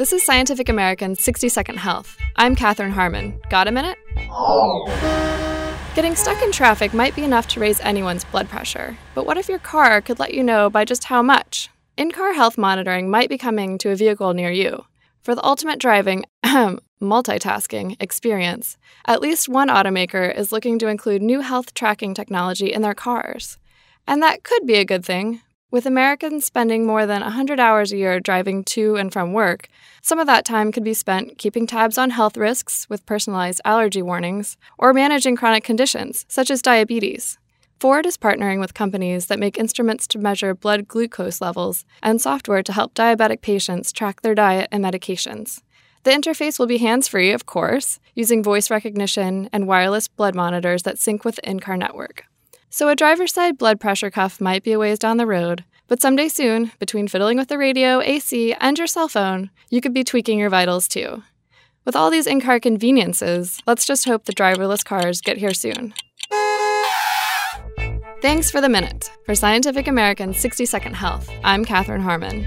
This is Scientific American's 60 Second Health. I'm Katherine Harmon. Got a minute? Getting stuck in traffic might be enough to raise anyone's blood pressure, but what if your car could let you know by just how much? In car health monitoring might be coming to a vehicle near you. For the ultimate driving, multitasking experience, at least one automaker is looking to include new health tracking technology in their cars. And that could be a good thing. With Americans spending more than 100 hours a year driving to and from work, some of that time could be spent keeping tabs on health risks with personalized allergy warnings or managing chronic conditions, such as diabetes. Ford is partnering with companies that make instruments to measure blood glucose levels and software to help diabetic patients track their diet and medications. The interface will be hands free, of course, using voice recognition and wireless blood monitors that sync with the in car network. So, a driver's side blood pressure cuff might be a ways down the road, but someday soon, between fiddling with the radio, AC, and your cell phone, you could be tweaking your vitals too. With all these in car conveniences, let's just hope the driverless cars get here soon. Thanks for the minute. For Scientific American's 60 Second Health, I'm Katherine Harmon.